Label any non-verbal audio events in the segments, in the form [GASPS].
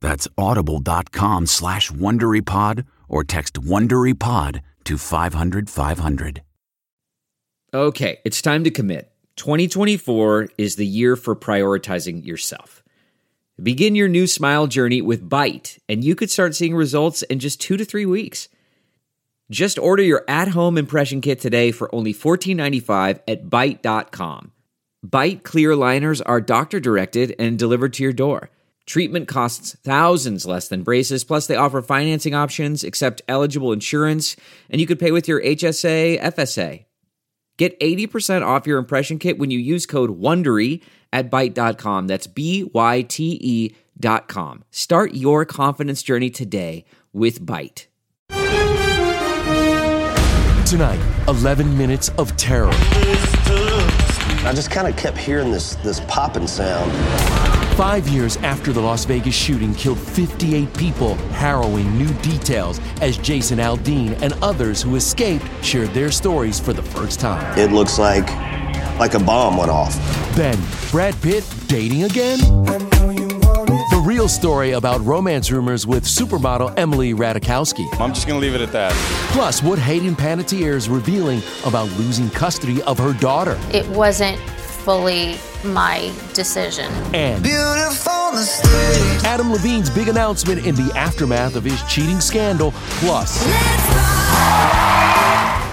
That's audible.com slash WonderyPod or text WonderyPod to 500 500. Okay, it's time to commit. 2024 is the year for prioritizing yourself. Begin your new smile journey with Byte, and you could start seeing results in just two to three weeks. Just order your at home impression kit today for only $14.95 at Byte.com. Byte clear liners are doctor directed and delivered to your door. Treatment costs thousands less than braces, plus, they offer financing options, accept eligible insurance, and you could pay with your HSA, FSA. Get 80% off your impression kit when you use code WONDERY at Byte.com. That's B Y T E dot com. Start your confidence journey today with Byte. Tonight, 11 minutes of terror. I just kind of kept hearing this, this popping sound. Five years after the Las Vegas shooting killed 58 people, harrowing new details as Jason Aldean and others who escaped shared their stories for the first time. It looks like like a bomb went off. Then, Brad Pitt dating again? The real story about romance rumors with supermodel Emily Ratajkowski. I'm just going to leave it at that. Plus, what Hayden Panettiere is revealing about losing custody of her daughter. It wasn't fully my decision. And Adam Levine's big announcement in the aftermath of his cheating scandal, plus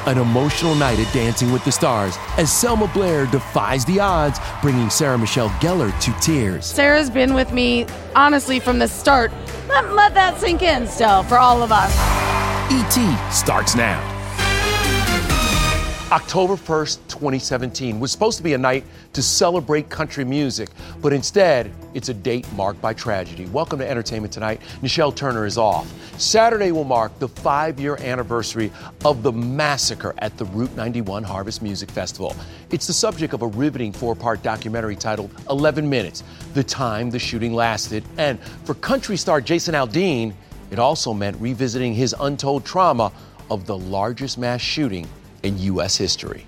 an emotional night at Dancing with the Stars as Selma Blair defies the odds, bringing Sarah Michelle Gellar to tears. Sarah's been with me, honestly, from the start. Let, let that sink in still for all of us. E.T. starts now. October 1st, 2017 was supposed to be a night to celebrate country music, but instead, it's a date marked by tragedy. Welcome to Entertainment Tonight. Nichelle Turner is off. Saturday will mark the five year anniversary of the massacre at the Route 91 Harvest Music Festival. It's the subject of a riveting four part documentary titled 11 Minutes The Time the Shooting Lasted. And for country star Jason Aldean, it also meant revisiting his untold trauma of the largest mass shooting in U.S. history.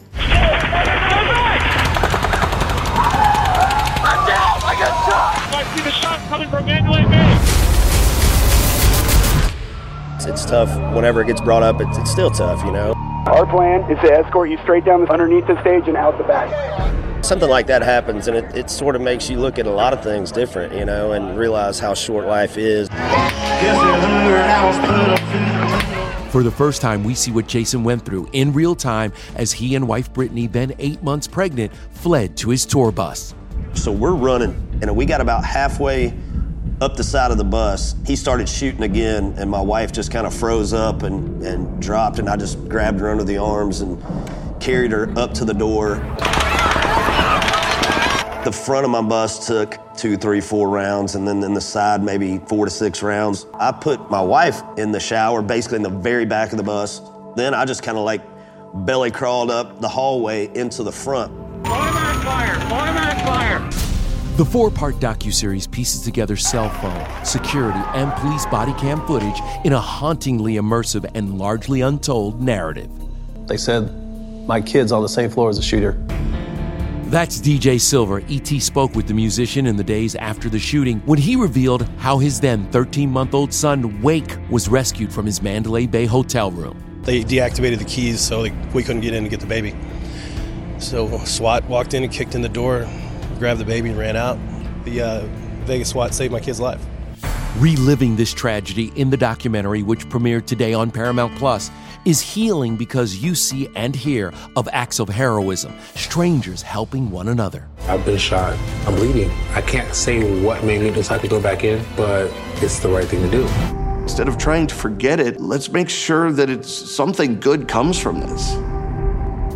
It's tough whenever it gets brought up. It's, it's still tough, you know. Our plan is to escort you straight down underneath the stage and out the back. Something like that happens, and it, it sort of makes you look at a lot of things different, you know, and realize how short life is. For the first time, we see what Jason went through in real time as he and wife Brittany, then eight months pregnant, fled to his tour bus. So we're running, and we got about halfway up the side of the bus. He started shooting again, and my wife just kind of froze up and, and dropped, and I just grabbed her under the arms and carried her up to the door. The front of my bus took two, three, four rounds, and then in the side, maybe four to six rounds. I put my wife in the shower, basically in the very back of the bus. Then I just kind of like belly crawled up the hallway into the front. Automatic Fire! The four-part docuseries pieces together cell phone, security, and police body cam footage in a hauntingly immersive and largely untold narrative. They said my kid's on the same floor as the shooter. That's DJ Silver. E.T. spoke with the musician in the days after the shooting when he revealed how his then 13 month old son, Wake, was rescued from his Mandalay Bay hotel room. They deactivated the keys so we couldn't get in to get the baby. So SWAT walked in and kicked in the door, grabbed the baby, and ran out. The uh, Vegas SWAT saved my kid's life. Reliving this tragedy in the documentary, which premiered today on Paramount Plus, is healing because you see and hear of acts of heroism, strangers helping one another. I've been shot. I'm bleeding. I can't say what made me decide to go back in, but it's the right thing to do. Instead of trying to forget it, let's make sure that it's something good comes from this.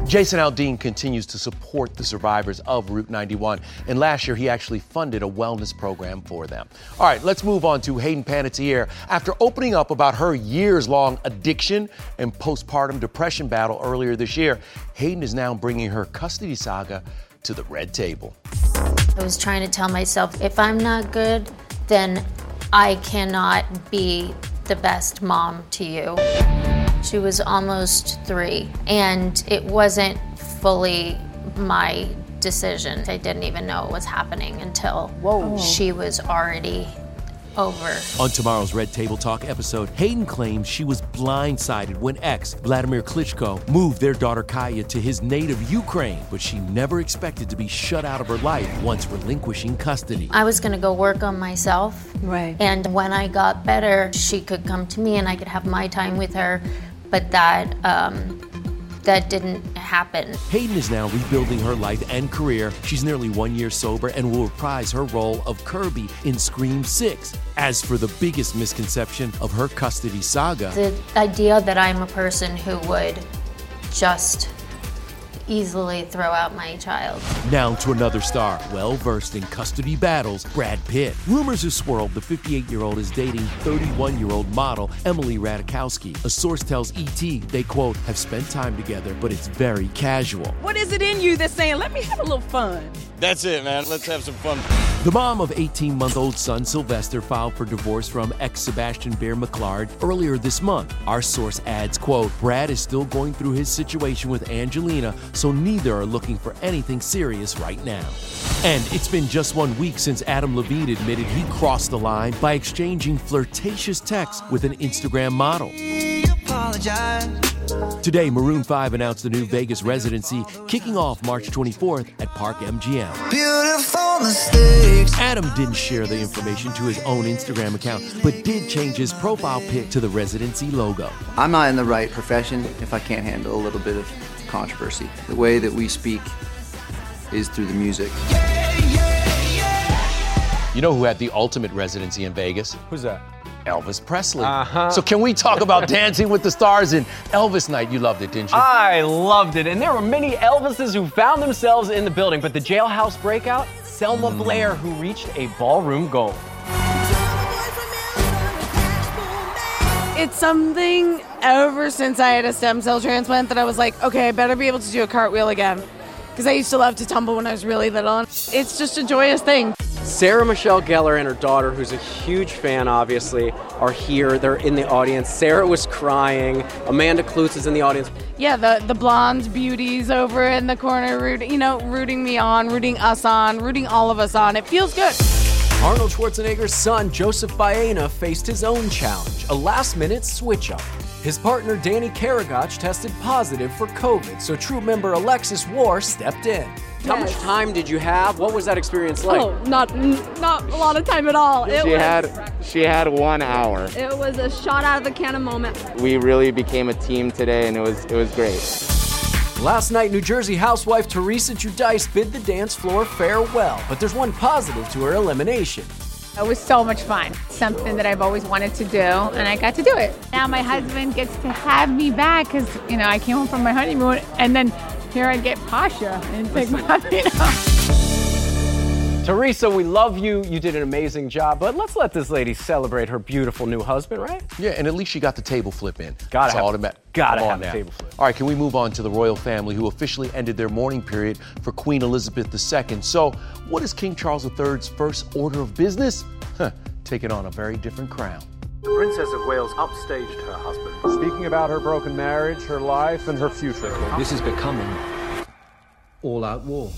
Jason Aldean continues to support the survivors of Route 91, and last year he actually funded a wellness program for them. All right, let's move on to Hayden Panettiere. After opening up about her years long addiction and postpartum depression battle earlier this year, Hayden is now bringing her custody saga to the red table. I was trying to tell myself if I'm not good, then I cannot be the best mom to you. She was almost three, and it wasn't fully my decision. I didn't even know it was happening until Whoa. Oh. she was already over. On tomorrow's Red Table Talk episode, Hayden claims she was blindsided when ex Wladimir Klitschko moved their daughter Kaya to his native Ukraine, but she never expected to be shut out of her life once relinquishing custody. I was going to go work on myself. Right. And when I got better, she could come to me and I could have my time with her but that um, that didn't happen. Hayden is now rebuilding her life and career. She's nearly one year sober and will reprise her role of Kirby in Scream 6. As for the biggest misconception of her custody saga, the idea that I'm a person who would just easily throw out my child. Now to another star, well versed in custody battles, Brad Pitt. Rumors have swirled the 58 year old is dating 31 year old model Emily Ratajkowski. A source tells ET they, quote, have spent time together, but it's very casual. What is it in you that's saying, let me have a little fun? That's it, man. Let's have some fun. The mom of 18 month old son Sylvester filed for divorce from ex Sebastian Bear McClard earlier this month. Our source adds, quote, Brad is still going through his situation with Angelina, so neither are looking for anything serious right now. And it's been just one week since Adam Levine admitted he crossed the line by exchanging flirtatious texts with an Instagram model. Today, Maroon 5 announced a new Vegas residency kicking off March 24th at Park MGM. Beautiful mistakes. Adam didn't share the information to his own Instagram account, but did change his profile pic to the residency logo. I'm not in the right profession if I can't handle a little bit of controversy. The way that we speak is through the music. You know who had the ultimate residency in Vegas? Who's that? Elvis Presley. Uh-huh. So can we talk about [LAUGHS] Dancing with the Stars and Elvis Night? You loved it, didn't you? I loved it. And there were many Elvises who found themselves in the building, but the jailhouse breakout, Selma mm. Blair, who reached a ballroom gold. It's something ever since I had a stem cell transplant that I was like, okay, I better be able to do a cartwheel again. Because I used to love to tumble when I was really little. It's just a joyous thing. Sarah Michelle Gellar and her daughter, who's a huge fan, obviously, are here. They're in the audience. Sarah was crying. Amanda Kloots is in the audience. Yeah, the, the blonde beauties over in the corner, rooting, you know, rooting me on, rooting us on, rooting all of us on. It feels good. Arnold Schwarzenegger's son, Joseph Baena, faced his own challenge a last minute switch up. His partner, Danny Karagach, tested positive for COVID, so troupe member Alexis Warr stepped in. Yes. How much time did you have? What was that experience like? Oh, not not a lot of time at all. It she was, had she had one hour. It was a shot out of the cannon moment. We really became a team today, and it was it was great. Last night, New Jersey housewife Teresa Giudice bid the dance floor farewell, but there's one positive to her elimination. It was so much fun. Something that I've always wanted to do, and I got to do it. Now my husband gets to have me back because, you know, I came home from my honeymoon, and then here I get Pasha and take my, you. [LAUGHS] Teresa, we love you. You did an amazing job, but let's let this lady celebrate her beautiful new husband, right? Yeah, and at least she got the table flip in. Gotta That's have- all that gotta have on the table flip. All right, can we move on to the royal family who officially ended their mourning period for Queen Elizabeth II? So, what is King Charles III's first order of business? Huh, taking on a very different crown. The Princess of Wales upstaged her husband, speaking about her broken marriage, her life, and her future. This is becoming all out war.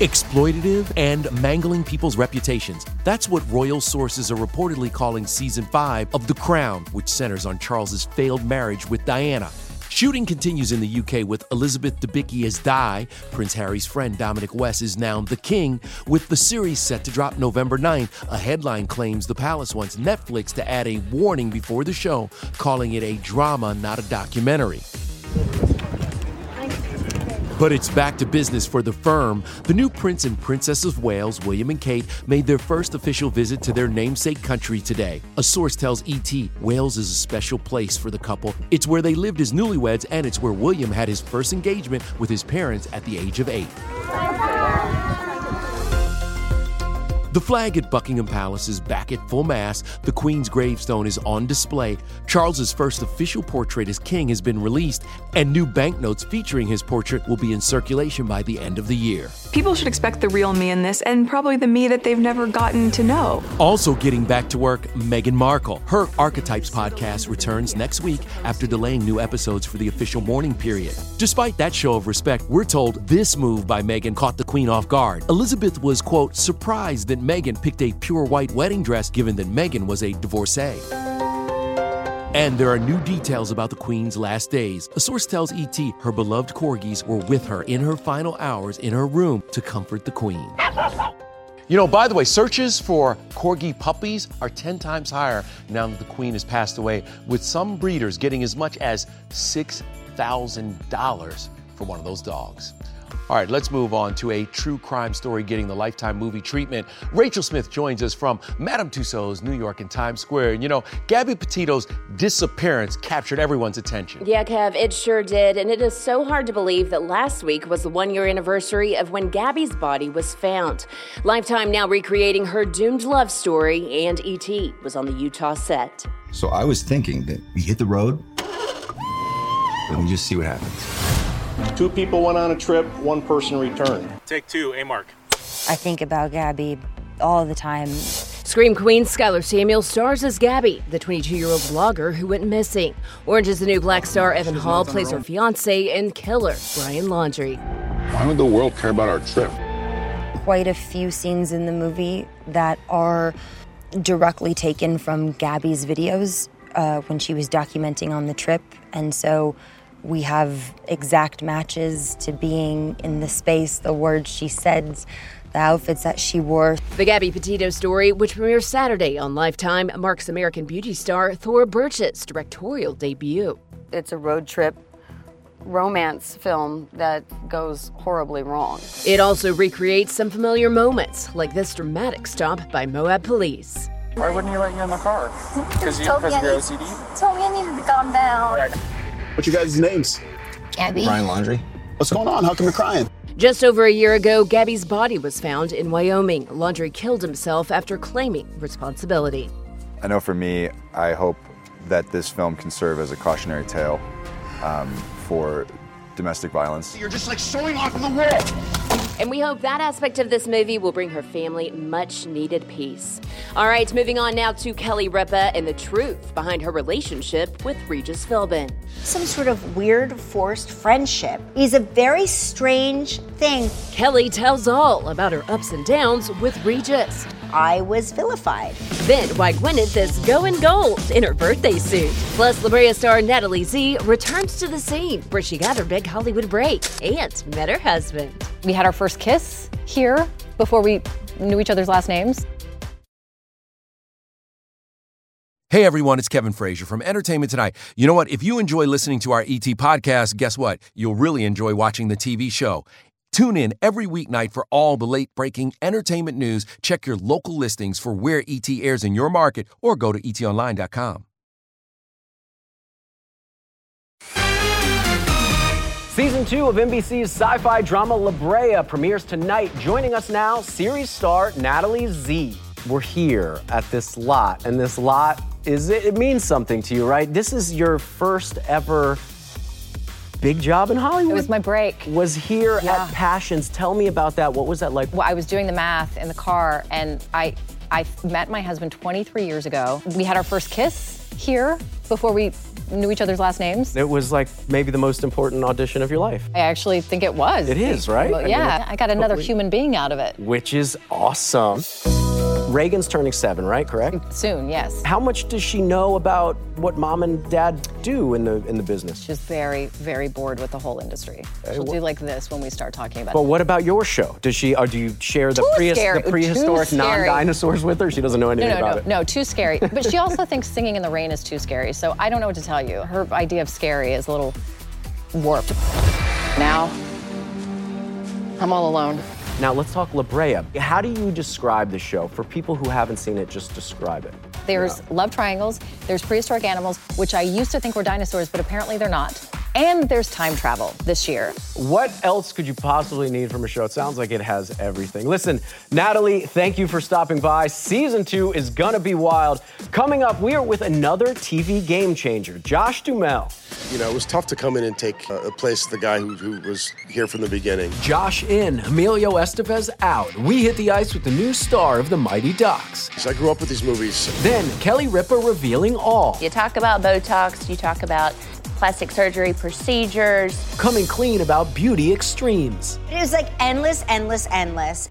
Exploitative and mangling people's reputations. That's what royal sources are reportedly calling season 5 of The Crown, which centers on Charles's failed marriage with Diana. Shooting continues in the UK with Elizabeth Debicki as Di. Prince Harry's friend Dominic West is now the king, with the series set to drop November 9th. A headline claims the palace wants Netflix to add a warning before the show, calling it a drama, not a documentary. But it's back to business for the firm. The new Prince and Princess of Wales, William and Kate, made their first official visit to their namesake country today. A source tells ET Wales is a special place for the couple. It's where they lived as newlyweds, and it's where William had his first engagement with his parents at the age of eight. The flag at Buckingham Palace is back at full mast. The Queen's gravestone is on display. Charles's first official portrait as king has been released, and new banknotes featuring his portrait will be in circulation by the end of the year. People should expect the real me in this, and probably the me that they've never gotten to know. Also getting back to work, Meghan Markle. Her Archetypes podcast returns next week after delaying new episodes for the official mourning period. Despite that show of respect, we're told this move by Meghan caught the Queen off guard. Elizabeth was, quote, surprised that Meghan picked a pure white wedding dress given that Meghan was a divorcee. And there are new details about the Queen's last days. A source tells ET her beloved corgis were with her in her final hours in her room to comfort the Queen. You know, by the way, searches for corgi puppies are 10 times higher now that the queen has passed away, with some breeders getting as much as $6,000 for one of those dogs. All right, let's move on to a true crime story getting the Lifetime movie treatment. Rachel Smith joins us from Madame Tussauds, New York, and Times Square. And you know, Gabby Petito's disappearance captured everyone's attention. Yeah, Kev, it sure did. And it is so hard to believe that last week was the one year anniversary of when Gabby's body was found. Lifetime now recreating her doomed love story, and E.T. was on the Utah set. So I was thinking that we hit the road and we just see what happens. Two people went on a trip, one person returned. Take two, A Mark. I think about Gabby all the time. Scream Queen Skyler Samuel stars as Gabby, the 22 year old blogger who went missing. Orange is the New Black star Evan Hall plays her fiance and killer, Brian Laundrie. Why would the world care about our trip? Quite a few scenes in the movie that are directly taken from Gabby's videos uh, when she was documenting on the trip. And so we have exact matches to being in the space, the words she said, the outfits that she wore. The Gabby Petito story, which premieres Saturday on Lifetime, marks American beauty star Thora Birch's directorial debut. It's a road trip romance film that goes horribly wrong. It also recreates some familiar moments, like this dramatic stop by Moab police. Why wouldn't he let you in the car? Because you, told me because I of your need- OCD? Told me I needed to calm down. What's your guys' names? Gabby. Brian Laundrie. What's going on? How come you're crying? Just over a year ago, Gabby's body was found in Wyoming. Laundrie killed himself after claiming responsibility. I know for me, I hope that this film can serve as a cautionary tale um, for domestic violence. You're just like showing off the wall. And we hope that aspect of this movie will bring her family much needed peace. All right, moving on now to Kelly Ripa and the truth behind her relationship with Regis Philbin. Some sort of weird forced friendship is a very strange thing. Kelly tells all about her ups and downs with Regis. I was vilified. Then why Gwyneth is going gold in her birthday suit. Plus, La Brea star Natalie Zea returns to the scene where she got her big Hollywood break and met her husband. We had our first kiss here before we knew each other's last names. Hey everyone, it's Kevin Frazier from Entertainment Tonight. You know what? If you enjoy listening to our ET podcast, guess what? You'll really enjoy watching the TV show. Tune in every weeknight for all the late breaking entertainment news. Check your local listings for where ET airs in your market or go to etonline.com. Season two of NBC's sci fi drama La Brea premieres tonight. Joining us now, series star Natalie Zea. We're here at this lot, and this lot is it, it means something to you, right? This is your first ever big job in Hollywood. It was my break. Was here Yeah. at Passions. Tell me about that. What was that like? Well, I was doing the math in the car, and I I met my husband 23 years ago. We had our first kiss here before we knew each other's last names. It was like maybe the most important audition of your life, I actually think it was. It is, right? Well, I mean, yeah, I got another hopefully- human being out of it. which is awesome. Reagan's turning seven, right? Correct? Soon, yes. How much does she know about what mom and dad do in the in the business? She's very, very bored with the whole industry. Hey, She'll wha- do like this when we start talking about But it. what about your show? Does she or do you share the, prehis- the prehistoric non-dinosaurs with her? She doesn't know No, anything no, about no, it. no, too scary. But she also [LAUGHS] thinks singing in the rain is too scary. So I don't know what to tell you. Her idea of scary is a little warped. Now, I'm all alone. Now let's talk La Brea. How do you describe the show for people who haven't seen it? Just describe it. There's love triangles, there's prehistoric animals, which I used to think were dinosaurs, but apparently they're not. And there's time travel this year. What else could you possibly need from a show? It sounds like it has everything. Listen, Natalie, thank you for stopping by. Season two is gonna be wild. Coming up, we are with another TV game changer, Josh Duhamel. You know, it was tough to come in and take uh, a place the guy who, who was here from the beginning. Josh in, Emilio Estevez out. We hit the ice with the new star of the Mighty Ducks. So I grew up with these movies. Then Kelly Ripa revealing all. You talk about Botox, you talk about plastic surgery procedures. Coming clean about beauty extremes. It is like endless, endless, endless.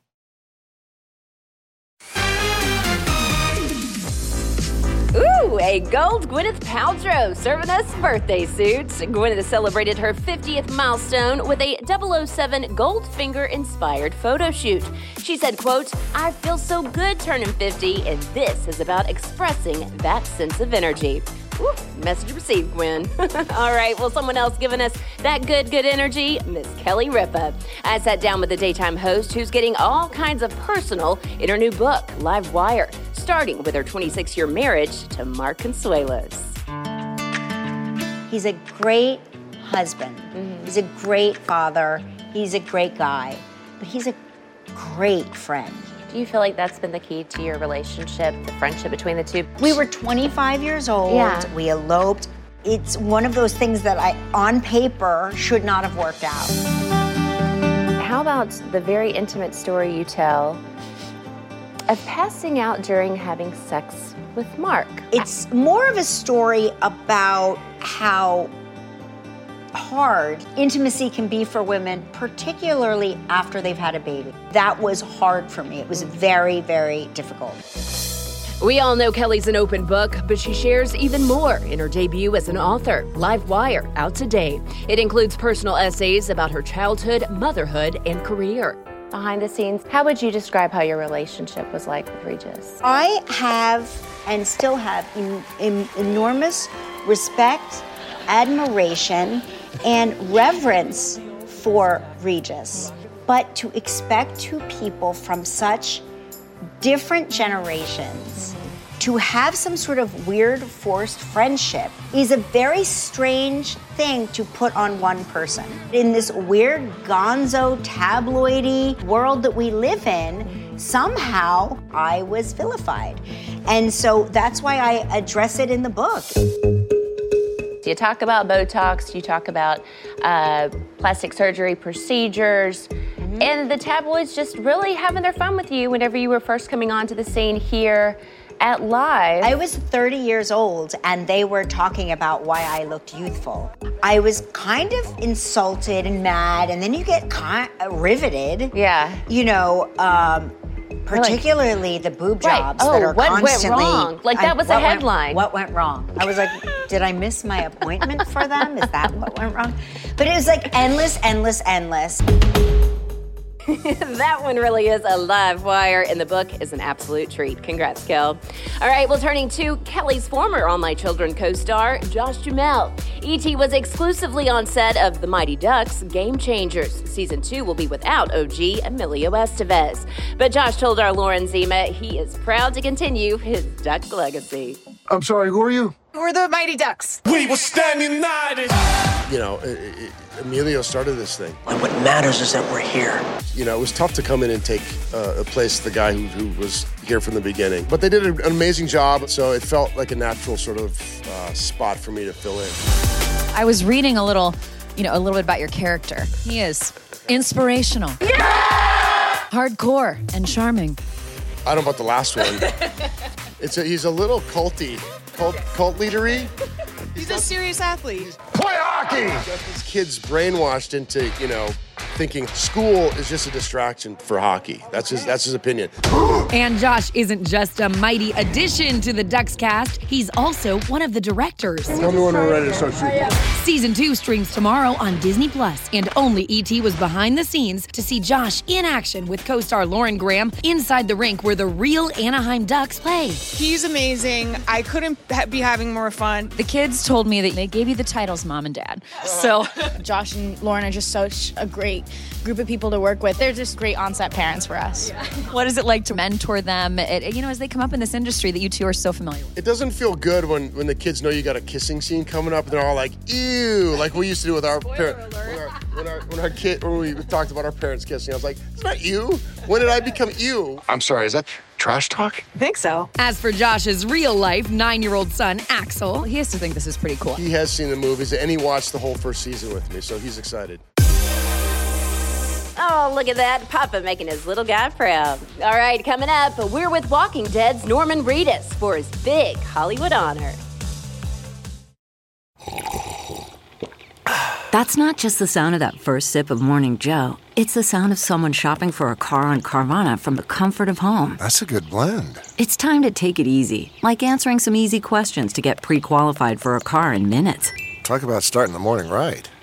A gold Gwyneth Paltrow serving us birthday suits. Gwyneth celebrated her 50th milestone with a 007 Goldfinger inspired photo shoot. She said, quote, I feel so good turning 50, and this is about expressing that sense of energy. Woo, message received, Gwen. [LAUGHS] All right, well, someone else giving us that good, good energy, Miss Kelly Ripa. I sat down with the daytime host who's getting all kinds of personal in her new book, Live Wire, starting with her 26 year marriage to Mark Consuelos. He's a great husband. Mm-hmm. He's a great father. He's a great guy. But he's a great friend. Do you feel like that's been the key to your relationship, the friendship between the two? We were 25 years old. Yeah. We eloped. It's one of those things that I, on paper, should not have worked out. How about the very intimate story you tell of passing out during having sex with Mark? It's more of a story about how hard intimacy can be for women, particularly after they've had a baby. That was hard for me. It was very, very difficult. We all know Kelly's an open book, but she shares even more in her debut as an author, Live Wire, out today. It includes personal essays about her childhood, motherhood, and career. Behind the scenes, how would you describe how your relationship was like with Regis? I have and still have en- en- enormous respect, admiration, and reverence for Regis. But to expect two people from such different generations to have some sort of weird forced friendship is a very strange thing to put on one person. In this weird gonzo tabloidy world that we live in, somehow I was vilified. And so that's why I address it in the book. You talk about Botox, you talk about uh, plastic surgery procedures, Mm-hmm. and the tabloids just really having their fun with you whenever you were first coming onto the scene here at Live. I was 30 years old and they were talking about why I looked youthful. I was kind of insulted and mad, and then you get kind riveted. Yeah. You know, um, particularly the boob Right. jobs Oh, that are what went constantly. wrong? Like, that was a what went- headline. what went wrong? I was like, [LAUGHS] did I miss my appointment for them? Is that what went wrong? But it was like endless, endless, endless. [LAUGHS] that one really is a live wire, and the book is an absolute treat. Congrats, Kel. All right, well, turning to Kelly's former All My Children co star, Josh Duhamel. E.T. was exclusively on set of The Mighty Ducks Game Changers. Season 2 will be without OG Emilio Estevez. But Josh told our Lauren Zima he is proud to continue his Duck legacy. I'm sorry, who are you? We're the Mighty Ducks. We were standing united. You know, i i Emilio started this thing. And what matters is that we're here. You know, it was tough to come in and take uh, a place the guy who, who was here from the beginning. But they did an amazing job, so it felt like a natural sort of uh, spot for me to fill in. I was reading a little, you know, a little bit about your character. He is inspirational, hardcore, and charming. I don't know about the last one. [LAUGHS] it's a, he's a little culty, cult, cult leadery. He's a serious athlete. Play hockey! Got these kids brainwashed into, you know, thinking school is just a distraction for hockey. That's his, that's his opinion. [GASPS] And Josh isn't just a mighty addition to the Ducks cast, he's also one of the directors. Tell me when we're ready to start shooting. Season 2 streams tomorrow on Disney Plus, and only ET was behind the scenes to see Josh in action with co-star Lauren Graham inside the rink where the real Anaheim Ducks play. He's amazing. I couldn't be having more fun. The kids told me that they gave you the titles mom and dad. Uh-huh. So [LAUGHS] Josh and Lauren are just such a great group of people to work with. They're just great on-set parents for us. [LAUGHS] what is it like to mentor them, it, you know, as they come up in this industry that you two are so familiar with? It doesn't feel good when, when the kids know you got a kissing scene coming up and they're all like, ew, like we used to do with our parents. When our, when, our, when our kid, when we talked about our parents kissing, I was like, it's not you. When did I become you? I'm sorry, is that trash talk? I think so. As for Josh's real life nine year old son, Axel, he has to think this is pretty cool. He has seen the movies and he watched the whole first season with me, so he's excited. Oh, look at that. Papa making his little guy proud. All right, coming up, we're with Walking Dead's Norman Reedus for his big Hollywood honor. That's not just the sound of that first sip of Morning Joe. It's the sound of someone shopping for a car on Carvana from the comfort of home. That's a good blend. It's time to take it easy, like answering some easy questions to get pre qualified for a car in minutes. Talk about starting the morning right.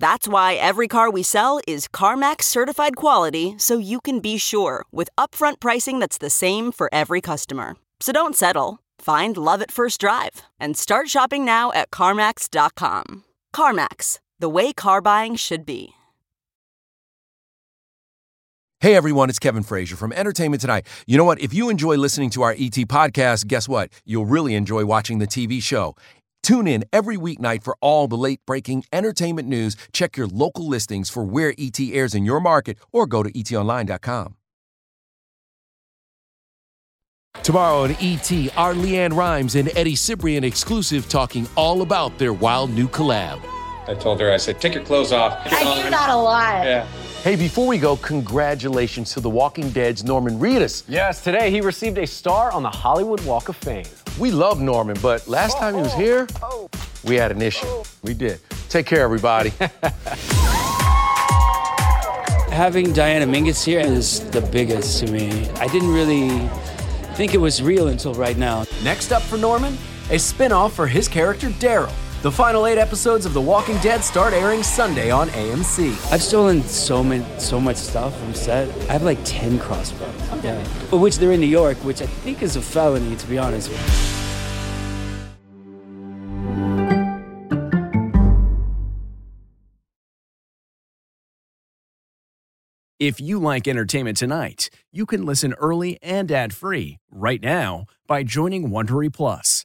That's why every car we sell is CarMax certified quality so you can be sure with upfront pricing that's the same for every customer. So don't settle. Find love at first drive and start shopping now at CarMax.com. CarMax, the way car buying should be. Hey everyone, it's Kevin Frazier from Entertainment Tonight. You know what? If you enjoy listening to our ET podcast, guess what? You'll really enjoy watching the TV show. Tune in every weeknight for all the late breaking entertainment news. Check your local listings for where ET airs in your market or go to etonline.com. Tomorrow on ET, our LeAnn Rimes and Eddie Cibrian exclusive talking all about their wild new collab. I told her, I said, take your clothes off. I do that a lot. Yeah. Hey, before we go, congratulations to The Walking Dead's Norman Reedus. Yes, today he received a star on the Hollywood Walk of Fame. We love Norman, but last time he was oh. here, we had an issue. We did. Take care, everybody. [LAUGHS] Having Diana Mingus here is the biggest to me. I didn't really think it was real until right now. Next up for Norman, a spin off for his character Daryl. The final eight episodes of The Walking Dead start airing Sunday on AMC. I've stolen so many, so much stuff from set. I have like ten crossbows. Yeah, but which they're in New York, which I think is a felony, to be honest. If you like entertainment tonight, you can listen early and ad-free right now by joining Wondery Plus